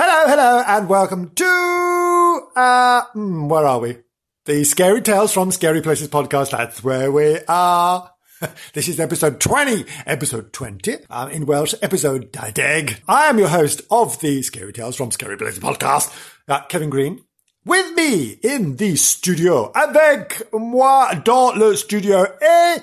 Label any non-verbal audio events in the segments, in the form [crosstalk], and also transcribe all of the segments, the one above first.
Hello, hello, and welcome to, uh, hmm, where are we? The Scary Tales from Scary Places podcast. That's where we are. [laughs] This is episode 20, episode 20, um, in Welsh, episode Dideg. I am your host of the Scary Tales from Scary Places podcast, uh, Kevin Green. With me in the studio, avec moi dans le studio, et,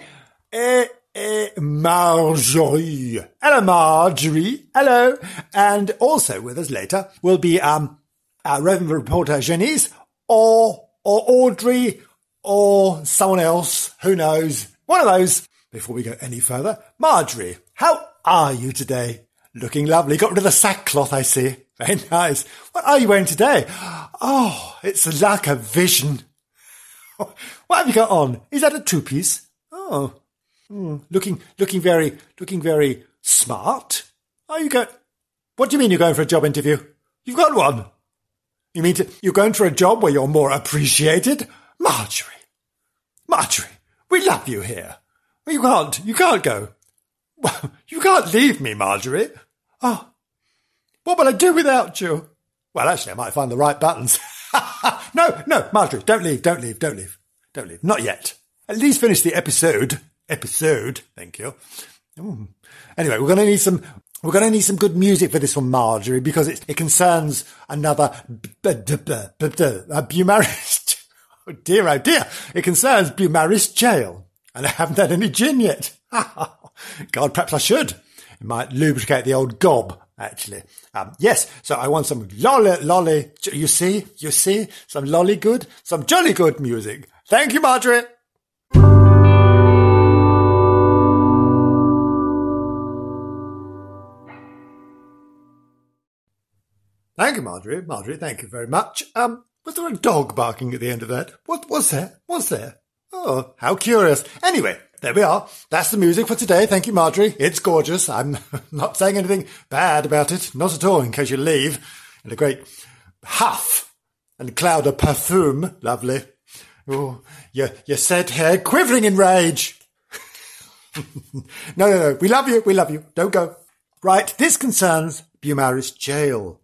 et, et Marjorie. Hello, Marjorie. Hello. And also with us later will be, um, our Reverend reporter Janice, or, or Audrey, or someone else. Who knows? One of those. Before we go any further, Marjorie, how are you today? Looking lovely. Got rid of the sackcloth, I see. Very [laughs] nice. What are you wearing today? Oh, it's like a vision. [laughs] What have you got on? Is that a two-piece? Oh, hmm, looking, looking very, looking very smart. Are you go? What do you mean you're going for a job interview? You've got one. You mean to, you're going for a job where you're more appreciated? Marjorie. Marjorie, we love you here. You can't, you can't go. [laughs] You can't leave me, Marjorie. Oh, what will I do without you? Well, actually, I might find the right buttons. [laughs] no, no, Marjorie, don't leave, don't leave, don't leave, don't leave. Not yet. At least finish the episode. Episode. Thank you. Ooh. Anyway, we're going to need some. We're going to need some good music for this one, Marjorie, because it, it concerns another Beaumaris. [laughs] Oh dear, oh dear. It concerns Beaumaris Jail. And I haven't had any gin yet. [laughs] God, perhaps I should. It might lubricate the old gob, actually. Um, yes, so I want some lolly, lolly, you see, you see, some lolly good, some jolly good music. Thank you, Marjorie. Thank you, Marjorie. Marjorie, thank you very much. Um, was there a dog barking at the end of that? What was there? Was there? Oh, how curious. Anyway, there we are. That's the music for today. Thank you, Marjorie. It's gorgeous. I'm [laughs] not saying anything bad about it. Not at all, in case you leave in a great huff and cloud of perfume. Lovely. Oh, your, your said hair quivering in rage. [laughs] no, no, no. We love you. We love you. Don't go. Right. This concerns Beaumaris Jail.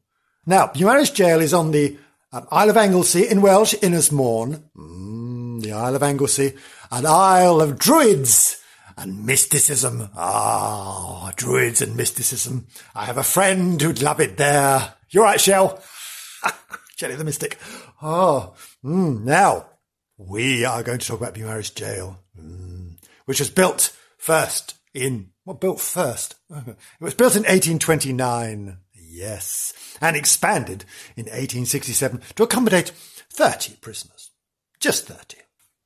Now, Beaumaris Jail is on the um, Isle of Anglesey in Welsh, Môn. Mm, the Isle of Anglesey, an Isle of Druids and mysticism. Ah, Druids and mysticism. I have a friend who'd love it there. You're right, Shell. [laughs] Jelly the Mystic. Oh, mm, now we are going to talk about Beaumaris Jail, mm, which was built first in, what built first? [laughs] It was built in 1829. Yes. And expanded in 1867 to accommodate 30 prisoners. Just 30.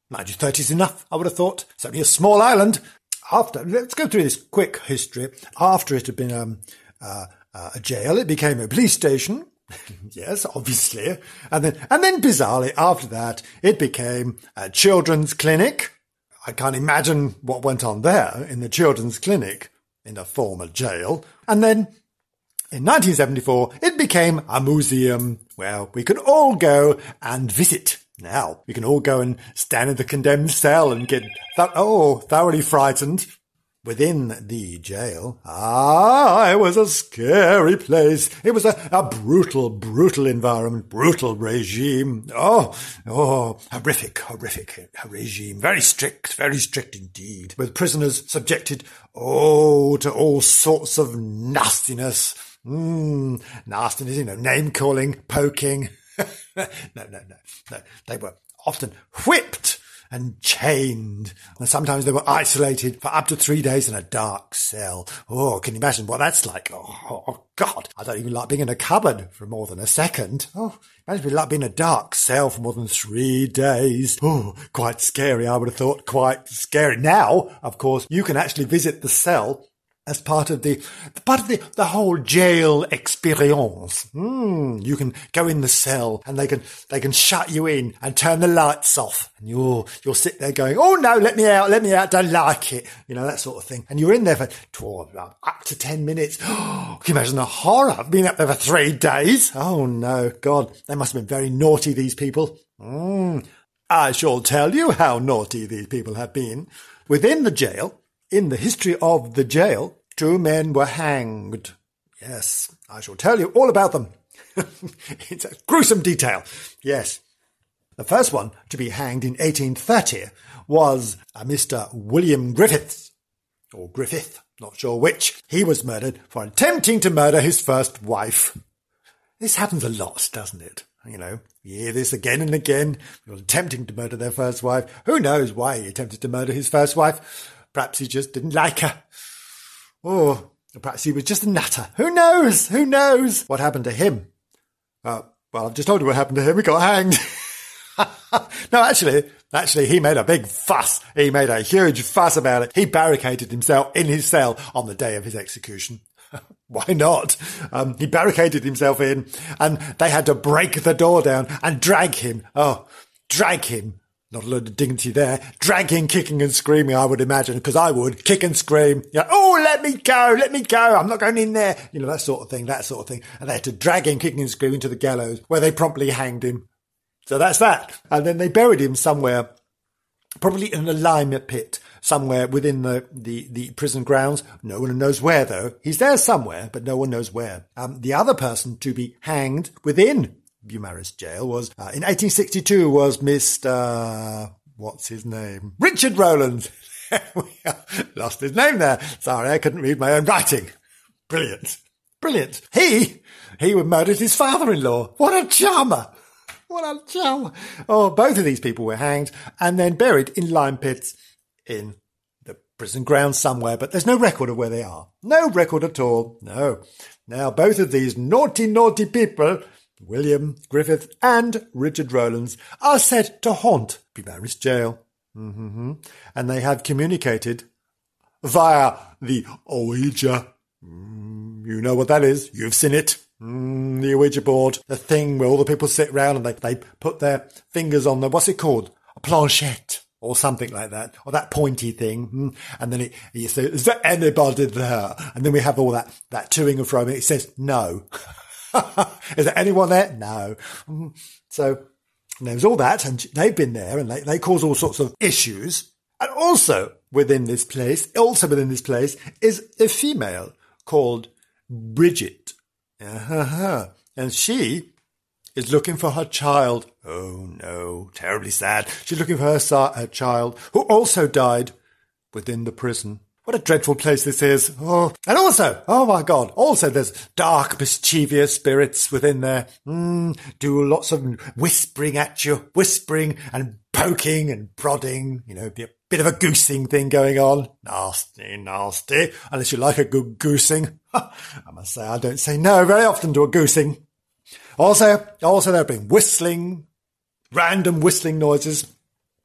Mind you, 30 is enough, I would have thought. It's only a small island. After, let's go through this quick history. After it had been um, uh, uh, a jail, it became a police station. [laughs] yes, obviously. And then, and then bizarrely, after that, it became a children's clinic. I can't imagine what went on there in the children's clinic in a former jail. And then in 1974, it became a museum where we could all go and visit. Now, we can all go and stand in the condemned cell and get, th- oh, thoroughly frightened. Within the jail, ah, it was a scary place. It was a, a brutal, brutal environment, brutal regime. Oh, oh, horrific, horrific regime. Very strict, very strict indeed. With prisoners subjected, oh, to all sorts of nastiness. Mmm, nastiness, you know, name calling, poking. [laughs] no, no, no, no. They were often whipped and chained. And sometimes they were isolated for up to three days in a dark cell. Oh, can you imagine what that's like? Oh, oh God. I don't even like being in a cupboard for more than a second. Oh, imagine like being in a dark cell for more than three days. Oh, quite scary, I would have thought. Quite scary. Now, of course, you can actually visit the cell as part of the part of the, the whole jail experience. Mm, you can go in the cell and they can they can shut you in and turn the lights off, and you'll you'll sit there going, "Oh no, let me out, let me out, don't like it," you know that sort of thing. And you're in there for 12, up to ten minutes. [gasps] can you imagine the horror of being up there for three days? Oh no, God, they must have been very naughty. These people. Mm. I shall tell you how naughty these people have been. Within the jail, in the history of the jail, two men were hanged. Yes, I shall tell you all about them. [laughs] it's a gruesome detail. Yes. The first one to be hanged in 1830 was uh, a Mr. William Griffiths, or Griffith, not sure which. He was murdered for attempting to murder his first wife. This happens a lot, doesn't it? You know, you hear this again and again. People attempting to murder their first wife. Who knows why he attempted to murder his first wife? Perhaps he just didn't like her. Or perhaps he was just a nutter. Who knows? Who knows what happened to him? Uh, well, I've just told you what happened to him. He got hanged. [laughs] no, actually, actually, he made a big fuss. He made a huge fuss about it. He barricaded himself in his cell on the day of his execution. [laughs] Why not? Um, he barricaded himself in and they had to break the door down and drag him. Oh, drag him. Not a lot of dignity there. Dragging, kicking and screaming, I would imagine, because I would kick and scream. Oh, let me go, let me go. I'm not going in there. You know, that sort of thing, that sort of thing. And they had to drag him kicking and screaming to the gallows where they promptly hanged him. So that's that. And then they buried him somewhere, probably in a lime pit somewhere within the, the, the prison grounds. No one knows where though. He's there somewhere, but no one knows where. Um, the other person to be hanged within Beaumaris jail was, uh, in 1862 was Mr. What's his name? Richard Rowlands. [laughs] Lost his name there. Sorry, I couldn't read my own writing. Brilliant. Brilliant. He, he murdered his father-in-law. What a charmer. What a charmer. Oh, both of these people were hanged and then buried in lime pits in the prison grounds somewhere, but there's no record of where they are. No record at all. No. Now, both of these naughty, naughty people, William Griffith and Richard Rowlands, are said to haunt Beaumaris jail. Mm-hmm. And they have communicated via the Ouija. Mm, you know what that is. You've seen it. Mm, the Ouija board, the thing where all the people sit around and they, they put their fingers on the, what's it called? A planchette or something like that, or that pointy thing. Hmm. And then it, you say, is there anybody there? And then we have all that, that toing and froing. It says no. [laughs] [laughs] is there anyone there? No. Hmm. So there's all that and they've been there and they, they cause all sorts of issues. And also within this place, also within this place is a female called Bridget. Uh-huh. And she is looking for her child. Oh no, terribly sad. She's looking for her, her child, who also died within the prison. What a dreadful place this is. Oh, and also, oh my God, also there's dark, mischievous spirits within there. Mm, do lots of whispering at you, whispering and poking and prodding, you know, be a bit of a goosing thing going on. Nasty, nasty. Unless you like a good goosing. [laughs] I must say, I don't say no very often to a goosing. Also, also there have been whistling, random whistling noises,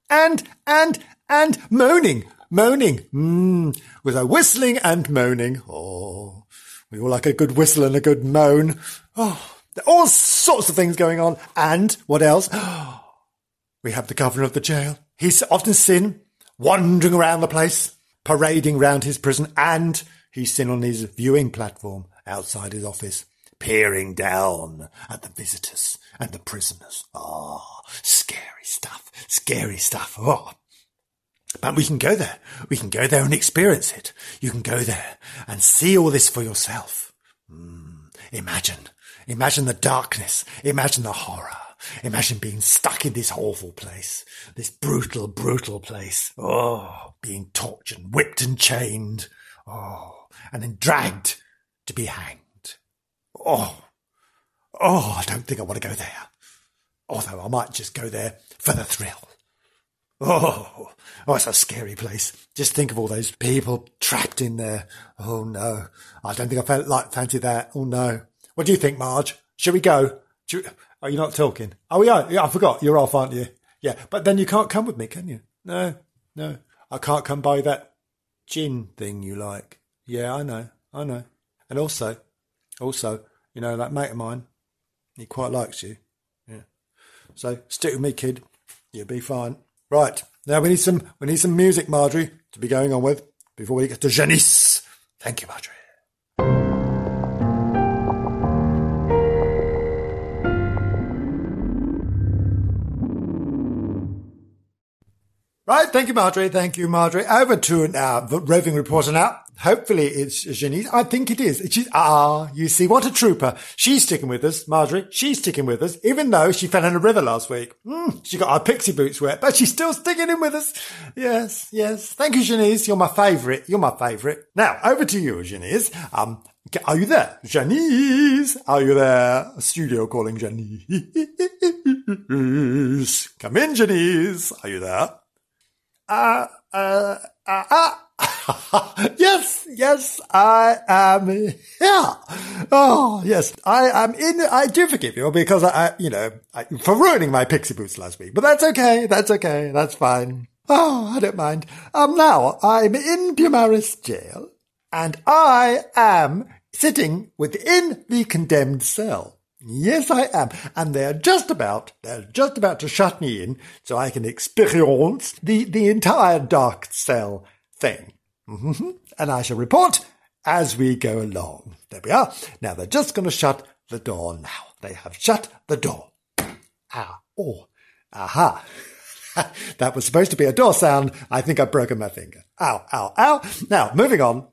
and, and, and moaning, moaning, mm, with a whistling and moaning. Oh, we all like a good whistle and a good moan. Oh, there are all sorts of things going on. And what else? [gasps] we have the governor of the jail. He's often seen wandering around the place, parading round his prison, and he's seen on his viewing platform outside his office peering down at the visitors and the prisoners. Oh, scary stuff, scary stuff. Oh. But we can go there. We can go there and experience it. You can go there and see all this for yourself. Mm, imagine, imagine the darkness. Imagine the horror. Imagine being stuck in this awful place, this brutal, brutal place. Oh, being tortured, whipped and chained. Oh, and then dragged to be hanged. Oh, oh, I don't think I want to go there. Although I might just go there for the thrill. Oh, oh, it's a scary place. Just think of all those people trapped in there. Oh no, I don't think I felt like fancy that. Oh no. What do you think, Marge? Should we go? You, are oh, you not talking? Oh yeah, yeah, I forgot. You're off, aren't you? Yeah, but then you can't come with me, can you? No, no. I can't come by that gin thing you like. Yeah, I know, I know. And also, also, you know, that mate of mine, he quite likes you. Yeah. So stick with me, kid. You'll be fine. Right. Now we need some we need some music, Marjorie, to be going on with before we get to Janice. Thank you, Marjorie. Thank you, Marjorie. Thank you, Marjorie. Over to our roving reporter now. hopefully it's Janice. I think it is. She's, ah, you see, what a trooper. She's sticking with us, Marjorie. She's sticking with us, even though she fell in a river last week. Mm, she got her pixie boots wet, but she's still sticking in with us. Yes, yes. Thank you, Janice. You're my favourite. You're my favourite. Now, over to you, Janice. Um, are you there? Janice, are you there? Studio calling Janice. Come in, Janice. Are you there? Uh, uh, uh, uh. [laughs] yes, yes, I am here. Oh, yes, I am in. I do forgive you because I, you know, I, for ruining my pixie boots last week. But that's okay. That's okay. That's fine. Oh, I don't mind. Um, now I'm in Beaumaris jail and I am sitting within the condemned cell. Yes, I am. And they're just about, they're just about to shut me in so I can experience the, the entire dark cell thing. Mm-hmm. And I shall report as we go along. There we are. Now they're just going to shut the door now. They have shut the door. Ah, oh, aha. [laughs] that was supposed to be a door sound. I think I've broken my finger. Ow, ow, ow. Now, moving on.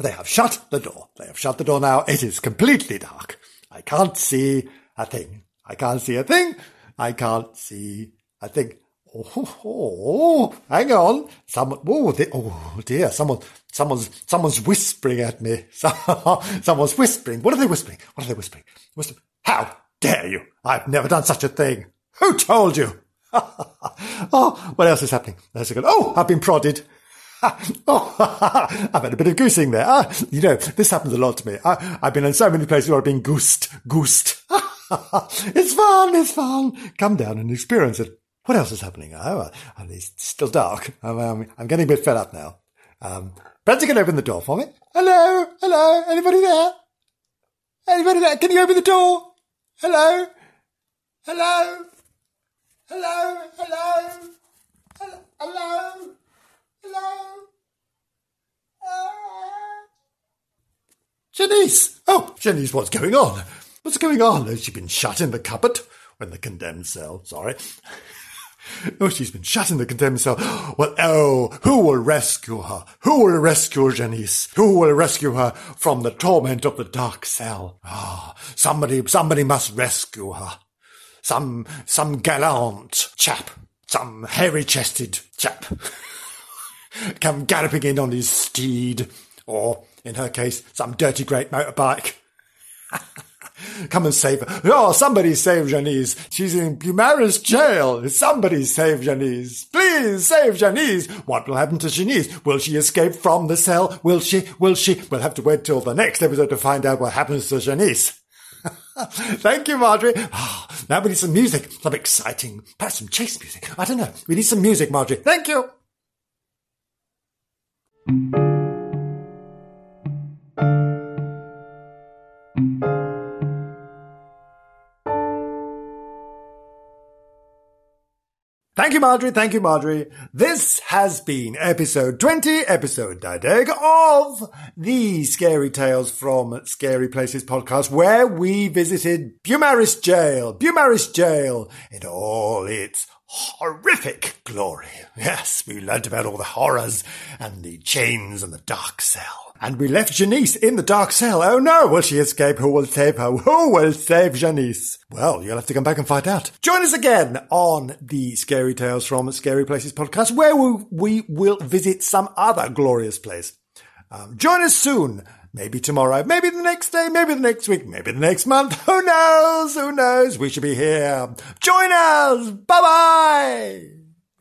They have shut the door. They have shut the door now. It is completely dark. I can't see a thing. I can't see a thing. I can't see a thing. Oh, oh, oh, hang on. Someone, oh, they, oh dear, someone, someone's, someone's whispering at me. [laughs] someone's whispering. What are they whispering? What are they whispering? Whisper, How dare you? I've never done such a thing. Who told you? [laughs] oh, what else is happening? There's a oh, I've been prodded. Oh, [laughs] I've had a bit of goosing there. Ah, you know, this happens a lot to me. I, have been in so many places where I've been goosed, goosed. [laughs] it's fun, it's fun. Come down and experience it. What else is happening? Oh, it's still dark. I'm, I'm getting a bit fed up now. Um, Brenton can open the door for me. Hello? Hello? Anybody there? Anybody there? Can you open the door? Hello? Hello? Hello? Hello? Hello? Hello? Hello? Ah. Janice! Oh, Janice, what's going on? What's going on? Has she been shut in the cupboard? In the condemned cell, sorry. [laughs] Oh, she's been shut in the condemned cell. [gasps] Well, oh, who will rescue her? Who will rescue Janice? Who will rescue her from the torment of the dark cell? Ah, oh, somebody, somebody must rescue her. Some, some gallant chap. Some hairy-chested chap. [laughs] Come galloping in on his steed. Or, in her case, some dirty great motorbike. [laughs] Come and save her. Oh, somebody save Janice. She's in Beaumaris jail. Somebody save Janice. Please save Janice. What will happen to Janice? Will she escape from the cell? Will she? Will she? We'll have to wait till the next episode to find out what happens to Janice. [laughs] Thank you, Marjorie. Oh, now we need some music. Some exciting, perhaps some chase music. I don't know. We need some music, Marjorie. Thank you. Thank you, Marjorie. Thank you, Marjorie. This has been episode 20, episode Dideg of the Scary Tales from Scary Places podcast, where we visited Beaumaris Jail, Beaumaris Jail, in all its horrific glory. Yes, we learnt about all the horrors and the chains and the dark cell. And we left Janice in the dark cell. Oh no, will she escape? Who will save her? Who will save Janice? Well, you'll have to come back and find out. Join us again on the Scary Tales from Scary Places podcast, where we, will visit some other glorious place. Um, join us soon. Maybe tomorrow, maybe the next day, maybe the next week, maybe the next month. [laughs] Who knows? Who knows? We should be here. Join us. Bye bye.